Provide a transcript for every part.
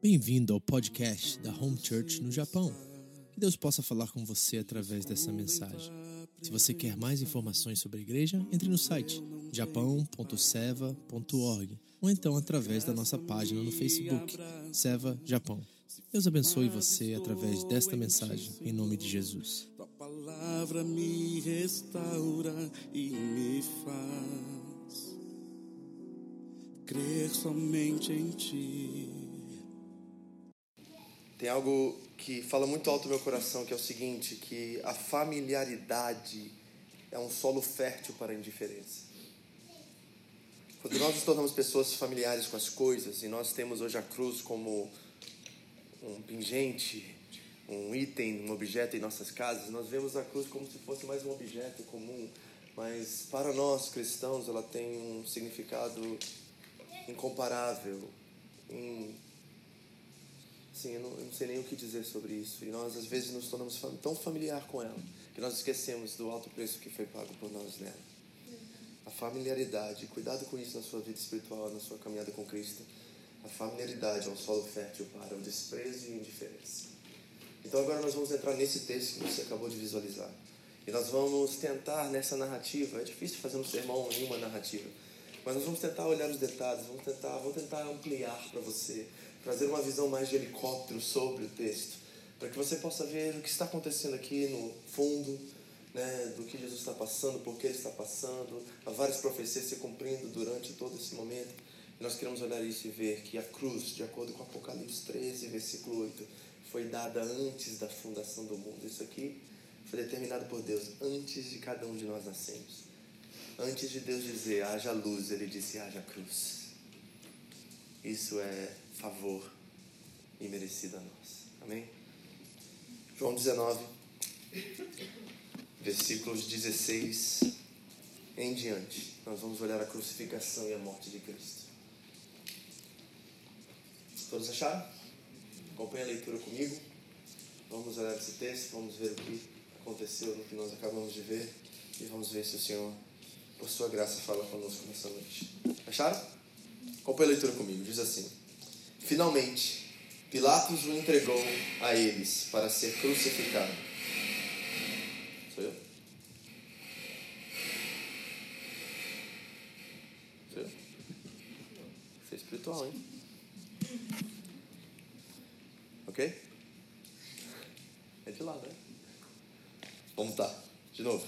Bem-vindo ao podcast da Home Church no Japão. Que Deus possa falar com você através dessa mensagem. Se você quer mais informações sobre a igreja, entre no site japão.seva.org ou então através da nossa página no Facebook, Seva Japão. Deus abençoe você através desta mensagem, em nome de Jesus. Tua palavra me restaura e me faz crer somente em ti. Tem algo que fala muito alto no meu coração, que é o seguinte, que a familiaridade é um solo fértil para a indiferença. Quando nós nos tornamos pessoas familiares com as coisas, e nós temos hoje a cruz como um pingente, um item, um objeto em nossas casas, nós vemos a cruz como se fosse mais um objeto comum, mas para nós cristãos ela tem um significado incomparável, in... Sim, eu não, eu não sei nem o que dizer sobre isso. E nós, às vezes, nos tornamos tão familiar com ela que nós esquecemos do alto preço que foi pago por nós nela. A familiaridade, cuidado com isso na sua vida espiritual, na sua caminhada com Cristo. A familiaridade é um solo fértil para o desprezo e a indiferença. Então, agora nós vamos entrar nesse texto que você acabou de visualizar. E nós vamos tentar nessa narrativa. É difícil fazer um sermão em uma narrativa. Mas nós vamos tentar olhar os detalhes, vamos tentar, vamos tentar ampliar para você trazer uma visão mais de helicóptero sobre o texto, para que você possa ver o que está acontecendo aqui no fundo, né, do que Jesus está passando, por que ele está passando, há várias profecias se cumprindo durante todo esse momento. E nós queremos olhar isso e ver que a cruz, de acordo com Apocalipse 13, versículo 8, foi dada antes da fundação do mundo. Isso aqui foi determinado por Deus antes de cada um de nós nascermos. Antes de Deus dizer haja luz, ele disse haja cruz. Isso é favor imerecido a nós. Amém? João 19, versículos 16 em diante. Nós vamos olhar a crucificação e a morte de Cristo. Todos acharam? Acompanhe a leitura comigo. Vamos olhar esse texto, vamos ver o que aconteceu no que nós acabamos de ver e vamos ver se o Senhor, por sua graça, fala conosco nessa noite. Acharam? Acompanhe a leitura comigo. Diz assim: Finalmente, Pilatos o entregou a eles para ser crucificado. Sou eu? Sou eu? Você é espiritual, hein? Ok? É de lá, né? Vamos tá. De novo.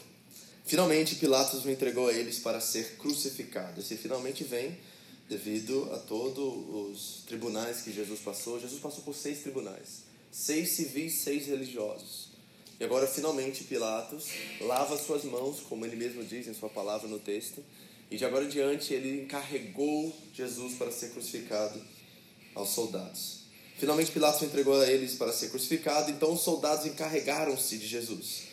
Finalmente, Pilatos o entregou a eles para ser crucificado. Esse finalmente vem devido a todos os tribunais que Jesus passou. Jesus passou por seis tribunais, seis civis, seis religiosos. E agora, finalmente, Pilatos lava suas mãos, como ele mesmo diz em sua palavra no texto, e de agora em diante ele encarregou Jesus para ser crucificado aos soldados. Finalmente, Pilatos entregou a eles para ser crucificado, então os soldados encarregaram-se de Jesus,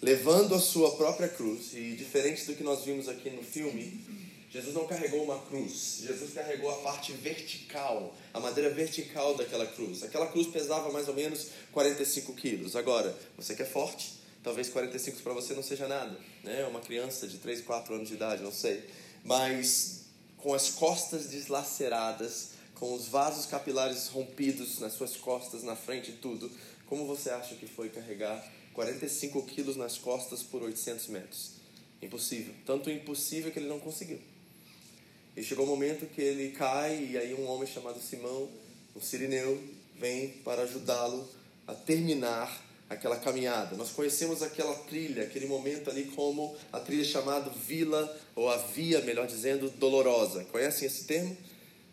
levando a sua própria cruz, e diferente do que nós vimos aqui no filme, Jesus não carregou uma cruz, Jesus carregou a parte vertical, a madeira vertical daquela cruz. Aquela cruz pesava mais ou menos 45 quilos. Agora, você que é forte, talvez 45 para você não seja nada, né? Uma criança de 3, 4 anos de idade, não sei. Mas com as costas deslaceradas, com os vasos capilares rompidos nas suas costas, na frente e tudo, como você acha que foi carregar 45 quilos nas costas por 800 metros? Impossível. Tanto impossível que ele não conseguiu. E chegou o um momento que ele cai e aí um homem chamado Simão, um sirineu, vem para ajudá-lo a terminar aquela caminhada. Nós conhecemos aquela trilha, aquele momento ali como a trilha chamada Vila, ou a Via, melhor dizendo, Dolorosa. Conhecem esse termo?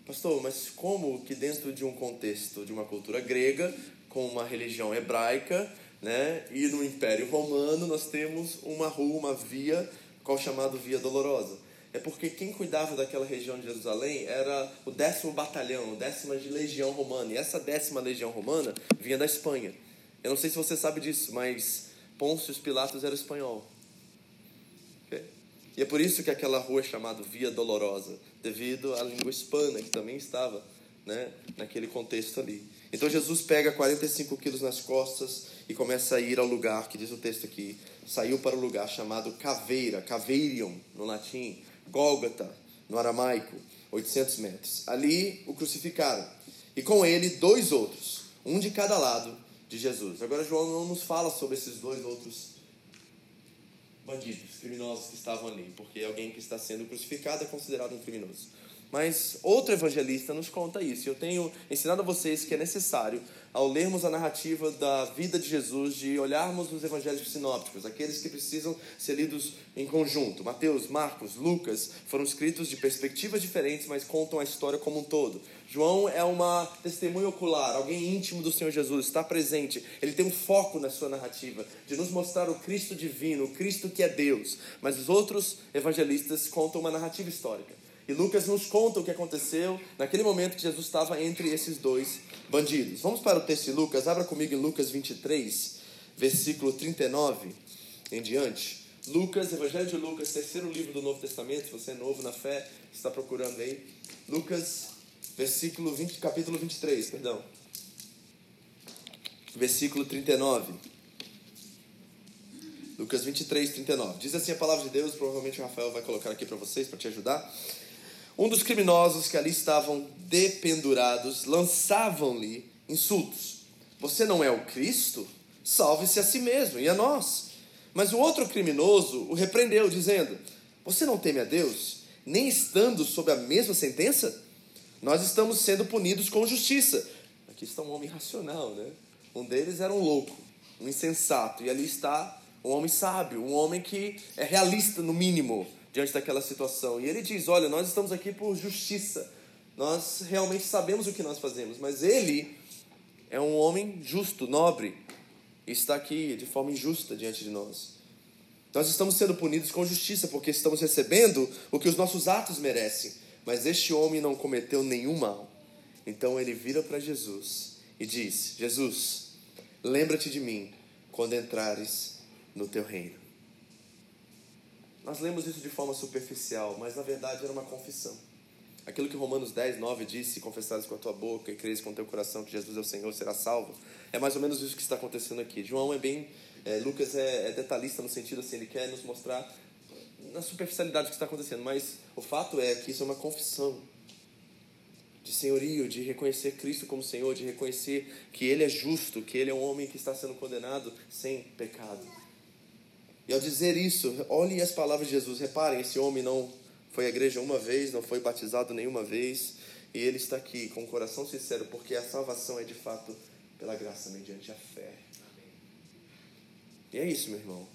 Pastor, mas como que dentro de um contexto de uma cultura grega, com uma religião hebraica, né, e no Império Romano, nós temos uma rua, uma via, qual chamado Via Dolorosa? É porque quem cuidava daquela região de Jerusalém era o décimo batalhão, décima de legião romana. E essa décima legião romana vinha da Espanha. Eu não sei se você sabe disso, mas Pôncio Pilatos era espanhol. E é por isso que aquela rua é chamada Via Dolorosa, devido à língua hispana que também estava né, naquele contexto ali. Então Jesus pega 45 quilos nas costas e começa a ir ao lugar que diz o texto aqui. Saiu para o lugar chamado Caveira, Caveirion no latim, Gólgota, no aramaico, 800 metros. Ali o crucificaram. e com ele dois outros, um de cada lado de Jesus. Agora, João não nos fala sobre esses dois outros bandidos, criminosos que estavam ali, porque alguém que está sendo crucificado é considerado um criminoso. Mas outro evangelista nos conta isso. Eu tenho ensinado a vocês que é necessário, ao lermos a narrativa da vida de Jesus, de olharmos os evangelhos sinópticos, aqueles que precisam ser lidos em conjunto. Mateus, Marcos, Lucas foram escritos de perspectivas diferentes, mas contam a história como um todo. João é uma testemunha ocular, alguém íntimo do Senhor Jesus, está presente. Ele tem um foco na sua narrativa, de nos mostrar o Cristo divino, o Cristo que é Deus. Mas os outros evangelistas contam uma narrativa histórica. E Lucas nos conta o que aconteceu naquele momento que Jesus estava entre esses dois bandidos. Vamos para o texto de Lucas, abra comigo em Lucas 23, versículo 39 em diante. Lucas, Evangelho de Lucas, terceiro livro do Novo Testamento, se você é novo na fé, está procurando aí. Lucas, versículo 20, capítulo 23, perdão. Versículo 39. Lucas 23, 39. Diz assim a palavra de Deus, provavelmente o Rafael vai colocar aqui para vocês, para te ajudar. Um dos criminosos que ali estavam dependurados lançavam-lhe insultos. Você não é o Cristo? Salve-se a si mesmo e a nós. Mas o outro criminoso o repreendeu, dizendo: Você não teme a Deus, nem estando sob a mesma sentença? Nós estamos sendo punidos com justiça. Aqui está um homem racional, né? Um deles era um louco, um insensato, e ali está um homem sábio, um homem que é realista no mínimo diante daquela situação. E ele diz: Olha, nós estamos aqui por justiça. Nós realmente sabemos o que nós fazemos, mas ele é um homem justo, nobre, e está aqui de forma injusta diante de nós. Nós estamos sendo punidos com justiça porque estamos recebendo o que os nossos atos merecem. Mas este homem não cometeu nenhum mal. Então ele vira para Jesus e diz: Jesus, lembra-te de mim quando entrares no teu reino. Nós lemos isso de forma superficial, mas na verdade era uma confissão. Aquilo que Romanos 10, 9 diz: Se confessares com a tua boca e creres com o teu coração que Jesus é o Senhor, será salvo. É mais ou menos isso que está acontecendo aqui. João é bem. É, Lucas é, é detalhista no sentido assim, ele quer nos mostrar na superficialidade do que está acontecendo, mas o fato é que isso é uma confissão de senhorio, de reconhecer Cristo como Senhor, de reconhecer que Ele é justo, que Ele é um homem que está sendo condenado sem pecado. E ao dizer isso, olhem as palavras de Jesus. Reparem, esse homem não foi à igreja uma vez, não foi batizado nenhuma vez, e ele está aqui com o coração sincero, porque a salvação é de fato pela graça mediante a fé. E é isso, meu irmão.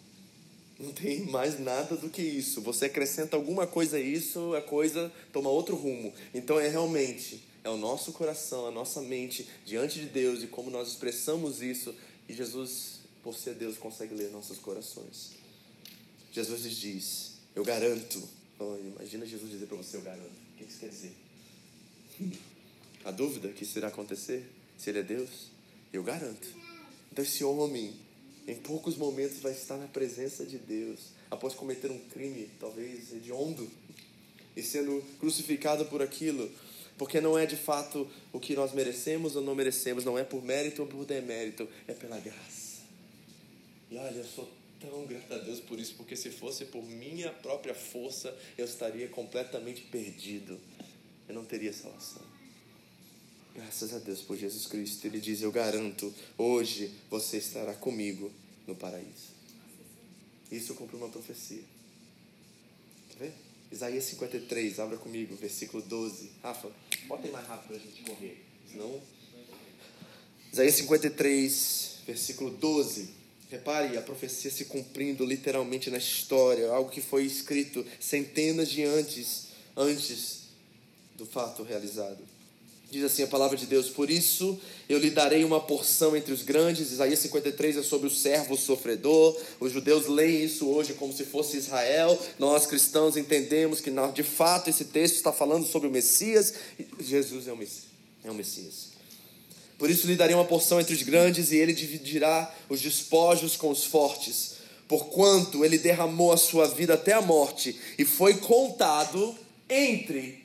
Não tem mais nada do que isso. Você acrescenta alguma coisa a isso, a coisa toma outro rumo. Então é realmente é o nosso coração, a nossa mente diante de Deus e como nós expressamos isso. E Jesus, por ser Deus, consegue ler nossos corações. Jesus lhes diz: Eu garanto. Oh, imagina Jesus dizer para você: Eu garanto. O que isso quer dizer? A dúvida que isso irá acontecer, se ele é Deus, eu garanto. Então, esse homem, em poucos momentos, vai estar na presença de Deus, após cometer um crime, talvez hediondo, e sendo crucificado por aquilo, porque não é de fato o que nós merecemos ou não merecemos, não é por mérito ou por demérito, é pela graça. E olha, eu sou tão grata a Deus por isso, porque se fosse por minha própria força, eu estaria completamente perdido. Eu não teria salvação. Graças a Deus por Jesus Cristo. Ele diz: Eu garanto, hoje você estará comigo no paraíso. Isso cumpre uma profecia. Quer ver? Isaías 53, abra comigo, versículo 12. Rafa, bota aí mais rápido para a gente correr. Senão. Isaías 53, versículo 12. Repare a profecia se cumprindo literalmente na história, algo que foi escrito centenas de antes, antes do fato realizado. Diz assim a palavra de Deus: Por isso eu lhe darei uma porção entre os grandes. Isaías 53 é sobre o servo sofredor. Os judeus leem isso hoje como se fosse Israel. Nós cristãos entendemos que de fato esse texto está falando sobre o Messias. Jesus é o Messias. É o Messias. Por isso lhe darei uma porção entre os grandes, e ele dividirá os despojos com os fortes. Porquanto ele derramou a sua vida até a morte, e foi contado entre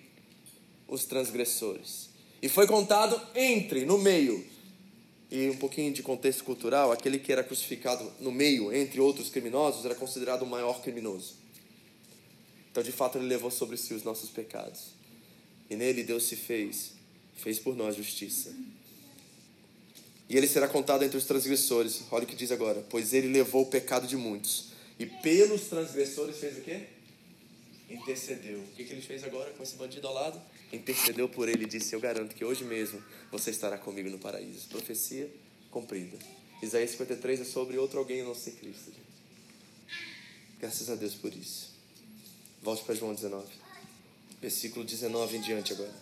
os transgressores. E foi contado entre, no meio. E um pouquinho de contexto cultural: aquele que era crucificado no meio, entre outros criminosos, era considerado o maior criminoso. Então, de fato, ele levou sobre si os nossos pecados. E nele Deus se fez fez por nós justiça. E ele será contado entre os transgressores. Olha o que diz agora. Pois ele levou o pecado de muitos. E pelos transgressores fez o quê? Intercedeu. O que, que ele fez agora com esse bandido ao lado? Intercedeu por ele e disse: Eu garanto que hoje mesmo você estará comigo no paraíso. Profecia cumprida. Isaías 53 é sobre outro alguém não ser Cristo. Graças a Deus por isso. Volte para João 19. Versículo 19 em diante agora.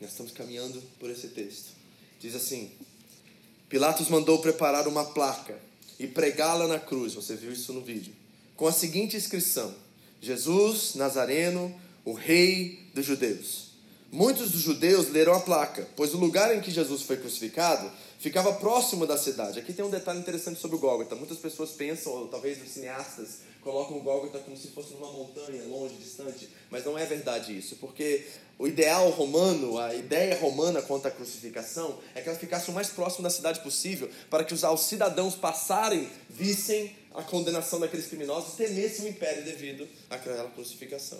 Nós estamos caminhando por esse texto. Diz assim: Pilatos mandou preparar uma placa e pregá-la na cruz. Você viu isso no vídeo. Com a seguinte inscrição: Jesus Nazareno, o Rei dos Judeus. Muitos dos judeus leram a placa, pois o lugar em que Jesus foi crucificado ficava próximo da cidade. Aqui tem um detalhe interessante sobre o Gólgota. Muitas pessoas pensam, ou talvez os cineastas, colocam o Gólgota como se fosse numa montanha, longe, distante, mas não é verdade isso, porque o ideal romano, a ideia romana quanto à crucificação é que ela ficasse o mais próximo da cidade possível, para que os, os cidadãos passarem, vissem a condenação daqueles criminosos, temessem o império devido àquela crucificação.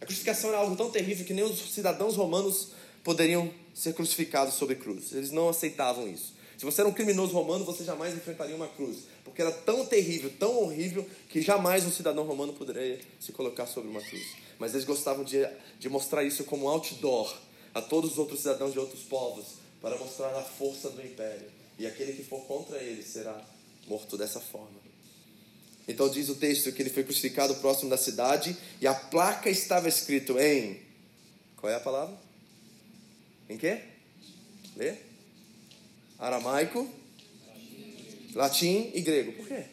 A crucificação era algo tão terrível que nem os cidadãos romanos poderiam ser crucificados sobre cruz. Eles não aceitavam isso. Se você era um criminoso romano, você jamais enfrentaria uma cruz, porque era tão terrível, tão horrível, que jamais um cidadão romano poderia se colocar sobre uma cruz mas eles gostavam de, de mostrar isso como outdoor a todos os outros cidadãos de outros povos, para mostrar a força do império. E aquele que for contra ele será morto dessa forma. Então diz o texto que ele foi crucificado próximo da cidade e a placa estava escrito em qual é a palavra? Em quê? Lê? Aramaico, latim e grego. Por quê?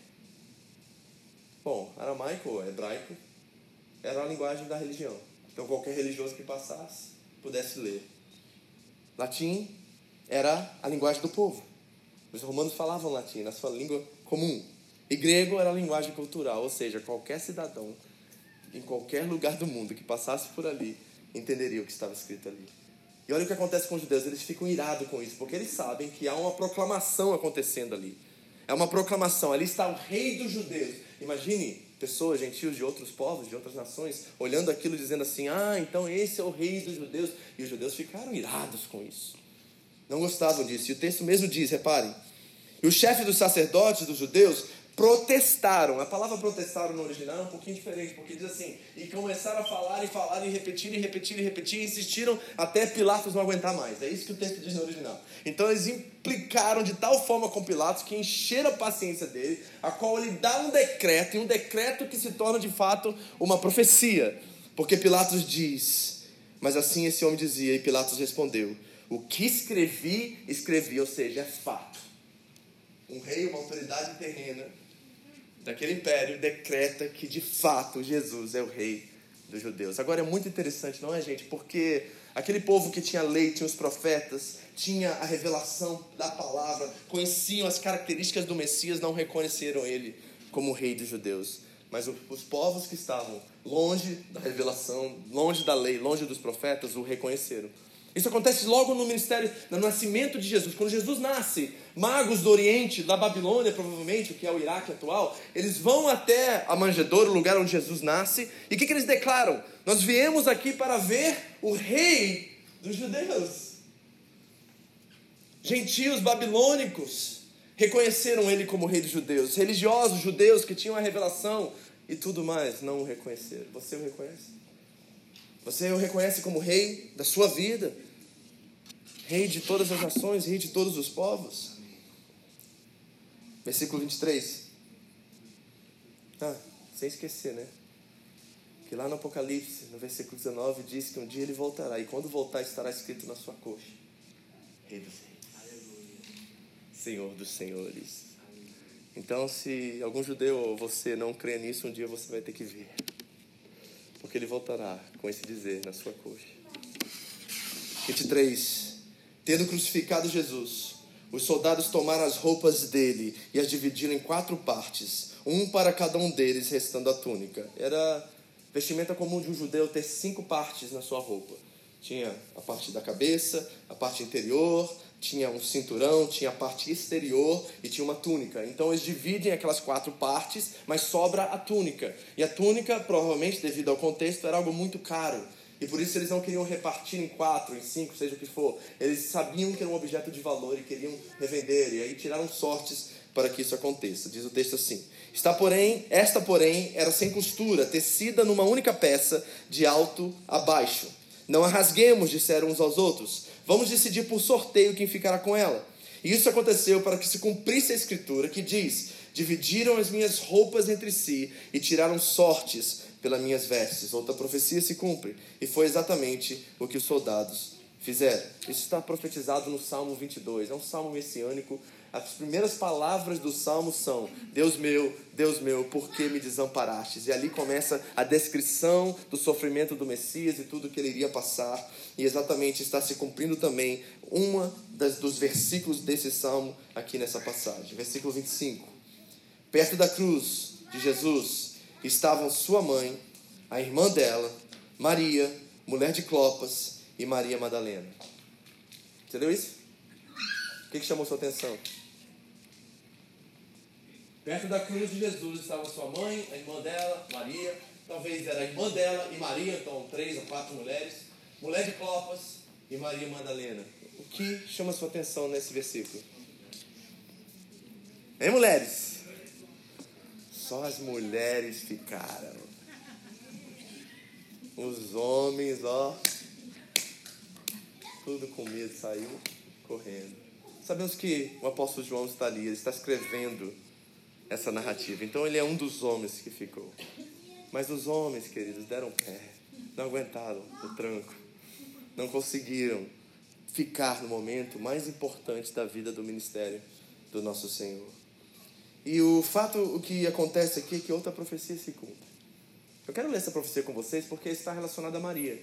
Bom, aramaico, hebraico, era a linguagem da religião. Então qualquer religioso que passasse pudesse ler. Latim era a linguagem do povo. Os romanos falavam latim na sua língua comum. E grego era a linguagem cultural, ou seja, qualquer cidadão em qualquer lugar do mundo que passasse por ali entenderia o que estava escrito ali. E olha o que acontece com os judeus, eles ficam irados com isso, porque eles sabem que há uma proclamação acontecendo ali. É uma proclamação, ali está o rei dos judeus. Imagine pessoas, gentios de outros povos, de outras nações, olhando aquilo dizendo assim: ah, então esse é o rei dos judeus. E os judeus ficaram irados com isso. Não gostavam disso. E o texto mesmo diz: reparem. E o chefe dos sacerdotes dos judeus protestaram. A palavra protestaram no original é um pouquinho diferente, porque diz assim: e começaram a falar e falar e repetir e repetir e repetir e insistiram até Pilatos não aguentar mais. É isso que o texto diz no original. Então eles implicaram de tal forma com Pilatos que encheram a paciência dele, a qual ele dá um decreto, e um decreto que se torna de fato uma profecia. Porque Pilatos diz: Mas assim esse homem dizia, e Pilatos respondeu: O que escrevi, escrevi, ou seja, é fato. Um rei, uma autoridade terrena daquele império decreta que de fato Jesus é o rei dos judeus. Agora é muito interessante, não é, gente? Porque aquele povo que tinha lei, tinha os profetas, tinha a revelação da palavra, conheciam as características do Messias, não reconheceram ele como rei dos judeus. Mas os povos que estavam longe da revelação, longe da lei, longe dos profetas, o reconheceram. Isso acontece logo no ministério, no nascimento de Jesus. Quando Jesus nasce, magos do Oriente, da Babilônia, provavelmente, que é o Iraque atual, eles vão até a manjedoura, o lugar onde Jesus nasce, e o que, que eles declaram? Nós viemos aqui para ver o rei dos judeus. Gentios babilônicos reconheceram ele como rei dos judeus. Religiosos judeus que tinham a revelação e tudo mais não o reconheceram. Você o reconhece? Você o reconhece como rei da sua vida, rei de todas as nações, rei de todos os povos. Versículo 23. Ah, sem esquecer, né? Que lá no Apocalipse, no versículo 19, diz que um dia ele voltará, e quando voltar estará escrito na sua coxa: Rei dos Reis. Senhor dos Senhores. Então, se algum judeu ou você não crê nisso, um dia você vai ter que ver porque ele voltará com esse dizer na sua coxa. 23. Tendo crucificado Jesus, os soldados tomaram as roupas dele e as dividiram em quatro partes, um para cada um deles, restando a túnica. Era vestimenta comum de um judeu ter cinco partes na sua roupa. Tinha a parte da cabeça, a parte interior, tinha um cinturão, tinha a parte exterior e tinha uma túnica. Então eles dividem aquelas quatro partes, mas sobra a túnica. E a túnica, provavelmente devido ao contexto, era algo muito caro. E por isso eles não queriam repartir em quatro, em cinco, seja o que for. Eles sabiam que era um objeto de valor e queriam revender. E aí tiraram sortes para que isso aconteça. Diz o texto assim: Está porém, esta porém era sem costura, tecida numa única peça, de alto a baixo. Não a rasguemos, disseram uns aos outros. Vamos decidir por sorteio quem ficará com ela. E isso aconteceu para que se cumprisse a escritura que diz: Dividiram as minhas roupas entre si e tiraram sortes pelas minhas vestes. Outra profecia se cumpre. E foi exatamente o que os soldados fizeram. Isso está profetizado no Salmo 22. É um salmo messiânico. As primeiras palavras do salmo são: Deus meu, Deus meu, por que me desamparastes? E ali começa a descrição do sofrimento do Messias e tudo que ele iria passar. E exatamente está se cumprindo também uma dos versículos desse salmo aqui nessa passagem. Versículo 25. Perto da cruz de Jesus estavam sua mãe, a irmã dela, Maria, mulher de Clopas e Maria Madalena. Entendeu isso? O que, que chamou sua atenção? Perto da cruz de Jesus estava sua mãe, a irmã dela, Maria. Talvez era a irmã dela e Maria, então três ou quatro mulheres. Mulher de Clopas e Maria Madalena. O que chama sua atenção nesse versículo? Hein, mulheres? Só as mulheres ficaram. Os homens, ó, tudo com medo, saiu correndo. Sabemos que o apóstolo João está ali, ele está escrevendo essa narrativa. Então ele é um dos homens que ficou. Mas os homens, queridos, deram pé, não aguentaram o tranco, não conseguiram ficar no momento mais importante da vida do ministério do nosso Senhor. E o fato, o que acontece aqui é que outra profecia se cumpre. Eu quero ler essa profecia com vocês porque está relacionada a Maria.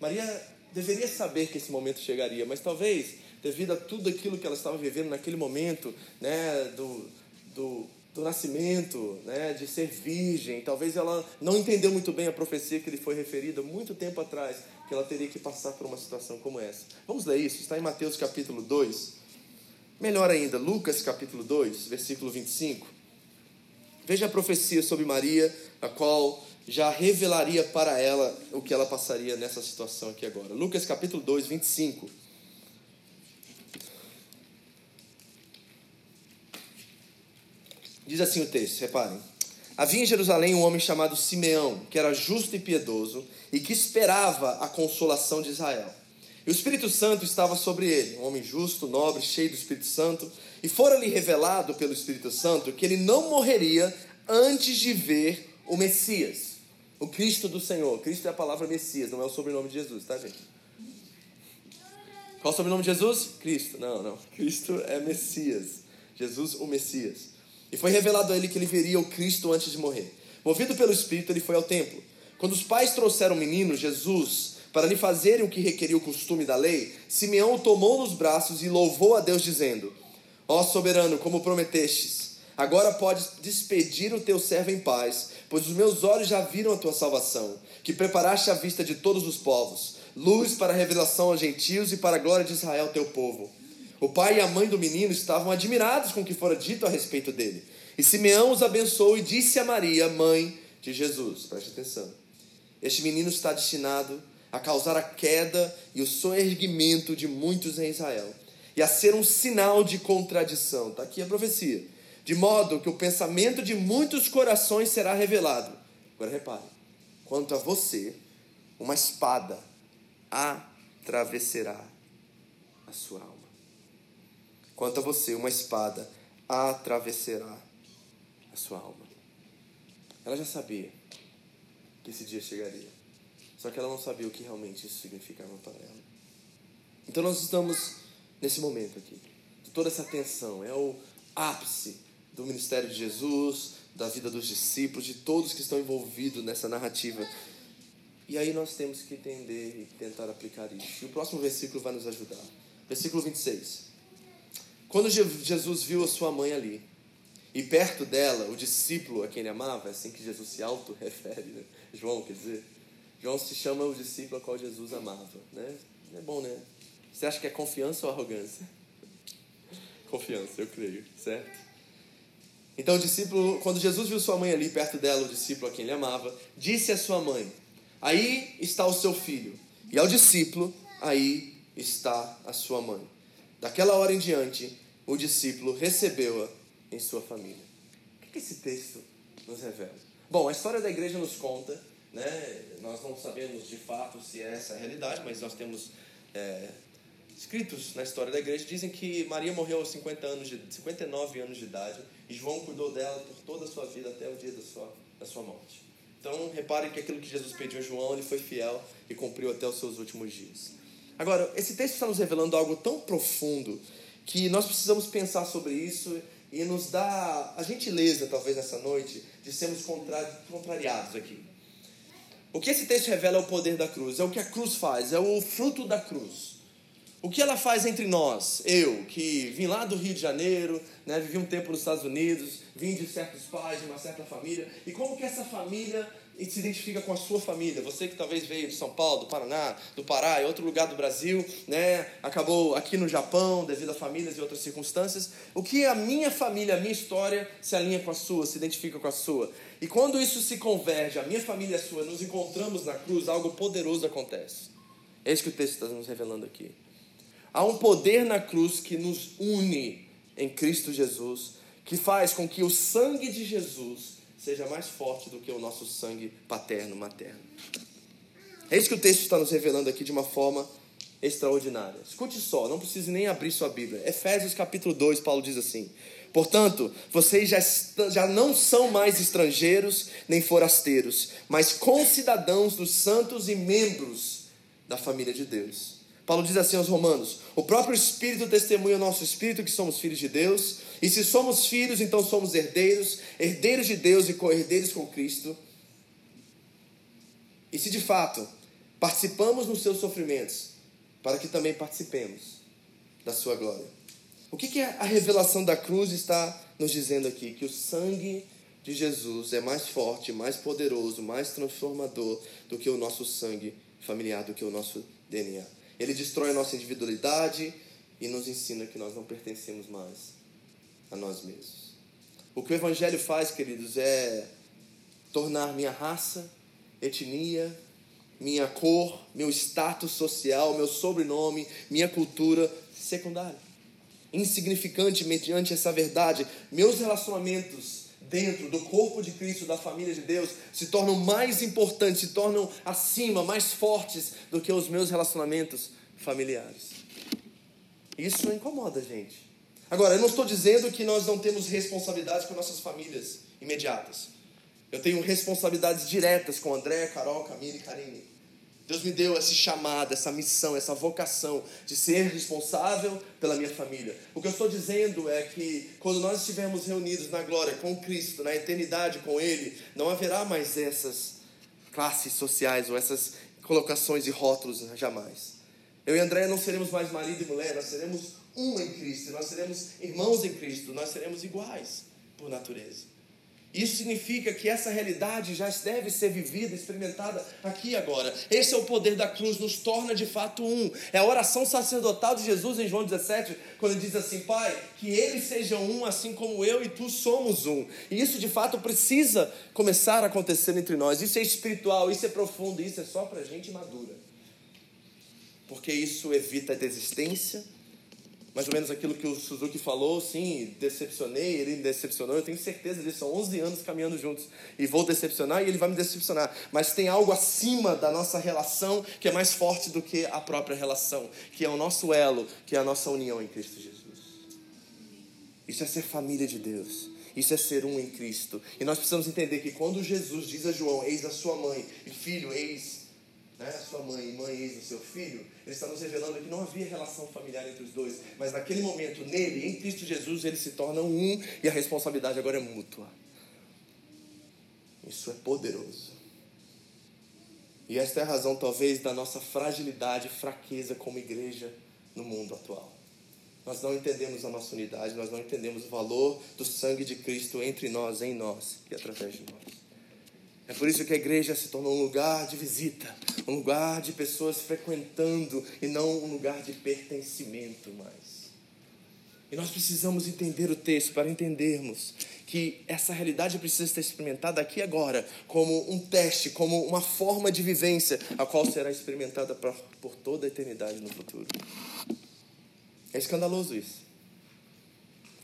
Maria deveria saber que esse momento chegaria, mas talvez, devido a tudo aquilo que ela estava vivendo naquele momento, né, do, do, do nascimento, né, de ser virgem, talvez ela não entendeu muito bem a profecia que lhe foi referida muito tempo atrás, que ela teria que passar por uma situação como essa. Vamos ler isso, está em Mateus capítulo 2, Melhor ainda, Lucas capítulo 2, versículo 25. Veja a profecia sobre Maria, a qual já revelaria para ela o que ela passaria nessa situação aqui agora. Lucas capítulo 2, 25. Diz assim o texto, reparem. Havia em Jerusalém um homem chamado Simeão, que era justo e piedoso e que esperava a consolação de Israel. E o Espírito Santo estava sobre ele, um homem justo, nobre, cheio do Espírito Santo, e fora-lhe revelado pelo Espírito Santo que ele não morreria antes de ver o Messias, o Cristo do Senhor. Cristo é a palavra Messias, não é o sobrenome de Jesus, tá, gente? Qual é o sobrenome de Jesus? Cristo. Não, não. Cristo é Messias. Jesus, o Messias. E foi revelado a ele que ele veria o Cristo antes de morrer. Movido pelo Espírito, ele foi ao templo. Quando os pais trouxeram o menino, Jesus, para lhe fazerem o que requeria o costume da lei, Simeão o tomou nos braços e louvou a Deus, dizendo: Ó soberano, como prometestes, agora podes despedir o teu servo em paz, pois os meus olhos já viram a tua salvação, que preparaste à vista de todos os povos, luz para a revelação aos gentios e para a glória de Israel, teu povo. O pai e a mãe do menino estavam admirados com o que fora dito a respeito dele. E Simeão os abençoou e disse a Maria, mãe de Jesus: Preste atenção. Este menino está destinado a causar a queda e o soerguimento de muitos em Israel, e a ser um sinal de contradição. Está aqui a profecia. De modo que o pensamento de muitos corações será revelado. Agora repare: quanto a você, uma espada atravessará a sua alma. Quanto a você, uma espada atravessará a sua alma. Ela já sabia que esse dia chegaria. Só que ela não sabia o que realmente isso significava para ela. Então nós estamos nesse momento aqui, toda essa tensão, é o ápice do ministério de Jesus, da vida dos discípulos, de todos que estão envolvidos nessa narrativa. E aí nós temos que entender e tentar aplicar isso. E o próximo versículo vai nos ajudar. Versículo 26. Quando Jesus viu a sua mãe ali, e perto dela, o discípulo a quem ele amava, é assim que Jesus se auto-refere, né? João quer dizer, João se chama o discípulo a qual Jesus amava. Né? É bom, né? Você acha que é confiança ou arrogância? Confiança, eu creio, certo? Então o discípulo, quando Jesus viu sua mãe ali perto dela, o discípulo a quem ele amava, disse à sua mãe: aí está o seu filho. E ao discípulo, aí está a sua mãe. Daquela hora em diante, o discípulo recebeu-a em sua família. O que esse texto nos revela? Bom, a história da igreja nos conta, né? nós não sabemos de fato se é essa a realidade, mas nós temos é, escritos na história da igreja dizem que Maria morreu aos 50 anos de, 59 anos de idade e João cuidou dela por toda a sua vida até o dia da sua, da sua morte. Então, reparem que aquilo que Jesus pediu a João, ele foi fiel e cumpriu até os seus últimos dias. Agora, esse texto está nos revelando algo tão profundo que nós precisamos pensar sobre isso e nos dá a gentileza, talvez nessa noite, de sermos contrariados aqui. O que esse texto revela é o poder da cruz, é o que a cruz faz, é o fruto da cruz. O que ela faz entre nós? Eu, que vim lá do Rio de Janeiro, né, vivi um tempo nos Estados Unidos, vim de certos pais, de uma certa família, e como que essa família se identifica com a sua família? Você que talvez veio de São Paulo, do Paraná, do Pará, em outro lugar do Brasil, né, acabou aqui no Japão devido a famílias e outras circunstâncias. O que a minha família, a minha história se alinha com a sua, se identifica com a sua? E quando isso se converge, a minha família e a sua, nos encontramos na cruz, algo poderoso acontece. É isso que o texto está nos revelando aqui. Há um poder na cruz que nos une em Cristo Jesus, que faz com que o sangue de Jesus seja mais forte do que o nosso sangue paterno, materno. É isso que o texto está nos revelando aqui de uma forma extraordinária. Escute só, não precise nem abrir sua Bíblia. Efésios capítulo 2, Paulo diz assim: Portanto, vocês já, já não são mais estrangeiros nem forasteiros, mas concidadãos dos santos e membros da família de Deus Paulo diz assim aos Romanos: O próprio Espírito testemunha o nosso espírito que somos filhos de Deus, e se somos filhos, então somos herdeiros, herdeiros de Deus e co-herdeiros com Cristo. E se de fato participamos nos seus sofrimentos, para que também participemos da sua glória. O que, que a revelação da cruz está nos dizendo aqui? Que o sangue de Jesus é mais forte, mais poderoso, mais transformador do que o nosso sangue familiar, do que o nosso DNA. Ele destrói a nossa individualidade e nos ensina que nós não pertencemos mais a nós mesmos. O que o Evangelho faz, queridos, é tornar minha raça, etnia, minha cor, meu status social, meu sobrenome, minha cultura secundária. Insignificante mediante essa verdade. Meus relacionamentos dentro do corpo de Cristo, da família de Deus, se tornam mais importantes, se tornam acima, mais fortes do que os meus relacionamentos familiares. Isso incomoda a gente. Agora, eu não estou dizendo que nós não temos responsabilidades com nossas famílias imediatas. Eu tenho responsabilidades diretas com André, Carol, Camila e Karine. Deus me deu esse chamado, essa missão, essa vocação de ser responsável pela minha família. O que eu estou dizendo é que quando nós estivermos reunidos na glória com Cristo, na eternidade com Ele, não haverá mais essas classes sociais ou essas colocações e rótulos jamais. Eu e André não seremos mais marido e mulher, nós seremos um em Cristo, nós seremos irmãos em Cristo, nós seremos iguais por natureza. Isso significa que essa realidade já deve ser vivida, experimentada aqui agora. Esse é o poder da cruz, nos torna de fato um. É a oração sacerdotal de Jesus em João 17, quando ele diz assim: Pai, que eles sejam um, assim como eu e tu somos um. E isso de fato precisa começar a acontecer entre nós. Isso é espiritual, isso é profundo, isso é só para gente madura. Porque isso evita a desistência mais ou menos aquilo que o Suzuki falou, sim, decepcionei, ele me decepcionou, eu tenho certeza disso, são 11 anos caminhando juntos e vou decepcionar e ele vai me decepcionar, mas tem algo acima da nossa relação que é mais forte do que a própria relação, que é o nosso elo, que é a nossa união em Cristo Jesus. Isso é ser família de Deus. Isso é ser um em Cristo. E nós precisamos entender que quando Jesus diz a João, eis a sua mãe, e filho, eis né, sua mãe e mãe eis o seu filho, ele está nos revelando que não havia relação familiar entre os dois, mas naquele momento, nele, em Cristo Jesus, eles se tornam um e a responsabilidade agora é mútua. Isso é poderoso. E esta é a razão, talvez, da nossa fragilidade e fraqueza como igreja no mundo atual. Nós não entendemos a nossa unidade, nós não entendemos o valor do sangue de Cristo entre nós, em nós e através de nós. É por isso que a igreja se tornou um lugar de visita, um lugar de pessoas frequentando e não um lugar de pertencimento mais. E nós precisamos entender o texto para entendermos que essa realidade precisa ser experimentada aqui agora, como um teste, como uma forma de vivência, a qual será experimentada por toda a eternidade no futuro. É escandaloso isso.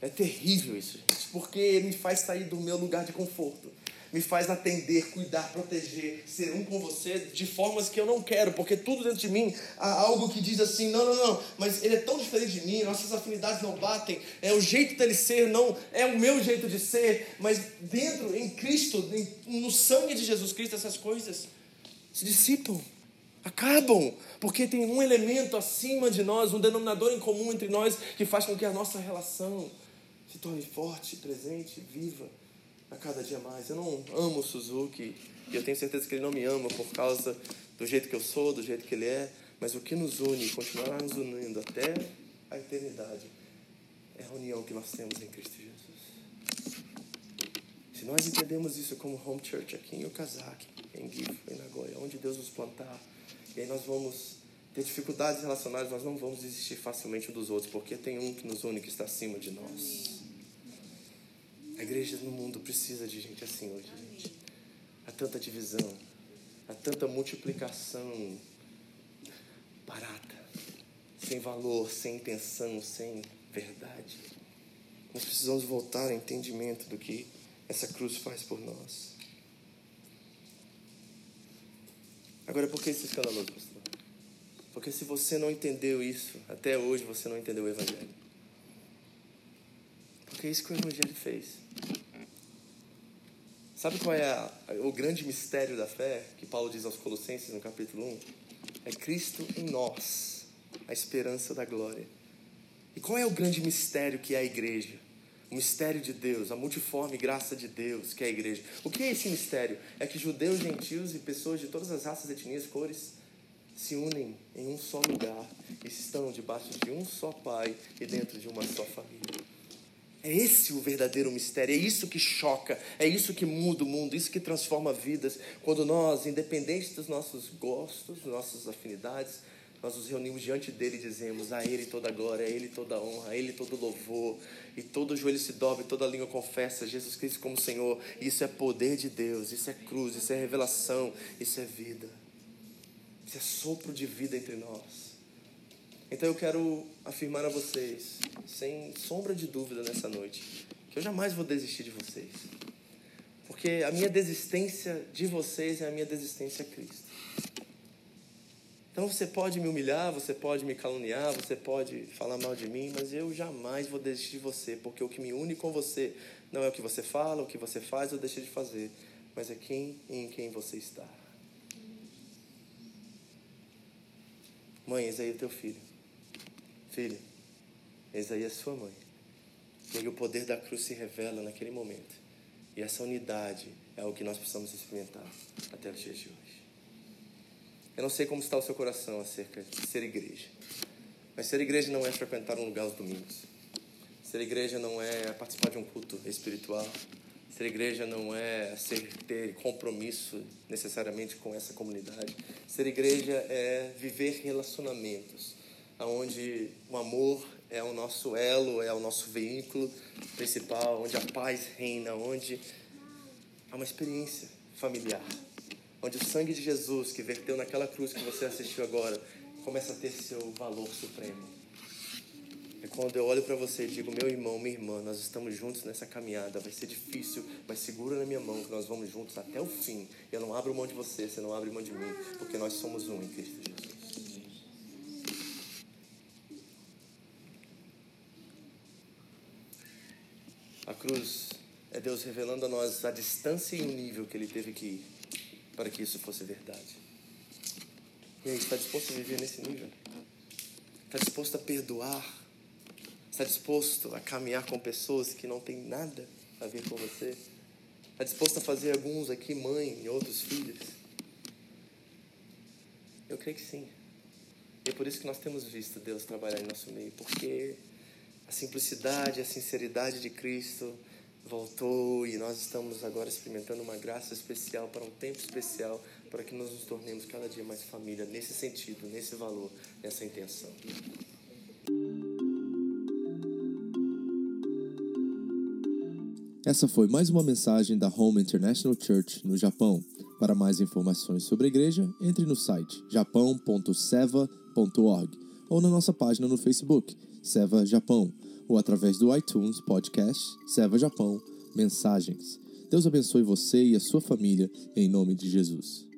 É terrível isso, gente, porque me faz sair do meu lugar de conforto me faz atender, cuidar, proteger, ser um com você de formas que eu não quero, porque tudo dentro de mim há algo que diz assim: não, não, não, mas ele é tão diferente de mim, nossas afinidades não batem, é o jeito dele ser, não é o meu jeito de ser, mas dentro, em Cristo, no sangue de Jesus Cristo, essas coisas se dissipam, acabam, porque tem um elemento acima de nós, um denominador em comum entre nós que faz com que a nossa relação se torne forte, presente, viva a cada dia mais. Eu não amo o Suzuki e eu tenho certeza que ele não me ama por causa do jeito que eu sou, do jeito que ele é, mas o que nos une, continuará nos unindo até a eternidade, é a união que nós temos em Cristo Jesus. Se nós entendemos isso como home church aqui em Okazaki, em Gifu, em Nagoya, onde Deus nos plantar, e aí nós vamos ter dificuldades relacionadas, nós não vamos desistir facilmente dos outros, porque tem um que nos une, que está acima de nós. A igreja no mundo precisa de gente assim hoje, gente. Há tanta divisão, há tanta multiplicação barata, sem valor, sem intenção, sem verdade. Nós precisamos voltar ao entendimento do que essa cruz faz por nós. Agora, por que isso é escandaloso, pastor? Porque se você não entendeu isso, até hoje você não entendeu o Evangelho. Porque é isso que o Evangelho fez. Sabe qual é a, o grande mistério da fé que Paulo diz aos Colossenses no capítulo 1? É Cristo em nós, a esperança da glória. E qual é o grande mistério que é a igreja? O mistério de Deus, a multiforme graça de Deus, que é a igreja. O que é esse mistério? É que judeus, gentios e pessoas de todas as raças, etnias, cores se unem em um só lugar e estão debaixo de um só Pai e dentro de uma só família. É esse o verdadeiro mistério, é isso que choca, é isso que muda o mundo, isso que transforma vidas. Quando nós, independente dos nossos gostos, nossas afinidades, nós nos reunimos diante dele e dizemos: A Ele toda glória, a Ele toda honra, a Ele todo louvor, e todo joelho se dobra, e toda língua confessa Jesus Cristo como Senhor. Isso é poder de Deus, isso é cruz, isso é revelação, isso é vida, isso é sopro de vida entre nós. Então eu quero afirmar a vocês, sem sombra de dúvida nessa noite, que eu jamais vou desistir de vocês. Porque a minha desistência de vocês é a minha desistência a Cristo. Então você pode me humilhar, você pode me caluniar, você pode falar mal de mim, mas eu jamais vou desistir de você, porque o que me une com você não é o que você fala, o que você faz ou deixa de fazer, mas é quem e em quem você está. Mãe, esse aí é o teu filho. Filho, eis aí a sua mãe. E aí o poder da cruz se revela naquele momento. E essa unidade é o que nós precisamos experimentar até os dias de hoje. Eu não sei como está o seu coração acerca de ser igreja. Mas ser igreja não é frequentar um lugar aos domingos. Ser igreja não é participar de um culto espiritual. Ser igreja não é ser, ter compromisso necessariamente com essa comunidade. Ser igreja é viver relacionamentos onde o amor é o nosso elo, é o nosso veículo principal, onde a paz reina, onde há uma experiência familiar, onde o sangue de Jesus que verteu naquela cruz que você assistiu agora começa a ter seu valor supremo. É quando eu olho para você e digo, meu irmão, minha irmã, nós estamos juntos nessa caminhada. Vai ser difícil, mas segura na minha mão que nós vamos juntos até o fim. Eu não abro mão de você, você não abre mão de mim, porque nós somos um em Cristo Jesus. Cruz é Deus revelando a nós a distância e o nível que Ele teve que ir para que isso fosse verdade. E aí, está disposto a viver nesse nível? Está disposto a perdoar? Está disposto a caminhar com pessoas que não têm nada a ver com você? Está disposto a fazer alguns aqui mãe e outros filhos? Eu creio que sim. E é por isso que nós temos visto Deus trabalhar em nosso meio, porque simplicidade, a sinceridade de Cristo voltou e nós estamos agora experimentando uma graça especial para um tempo especial para que nós nos tornemos cada dia mais família nesse sentido, nesse valor, nessa intenção. Essa foi mais uma mensagem da Home International Church no Japão. Para mais informações sobre a igreja, entre no site japão.seva.org ou na nossa página no Facebook, Seva Japão, ou através do iTunes Podcast Seva Japão Mensagens. Deus abençoe você e a sua família, em nome de Jesus.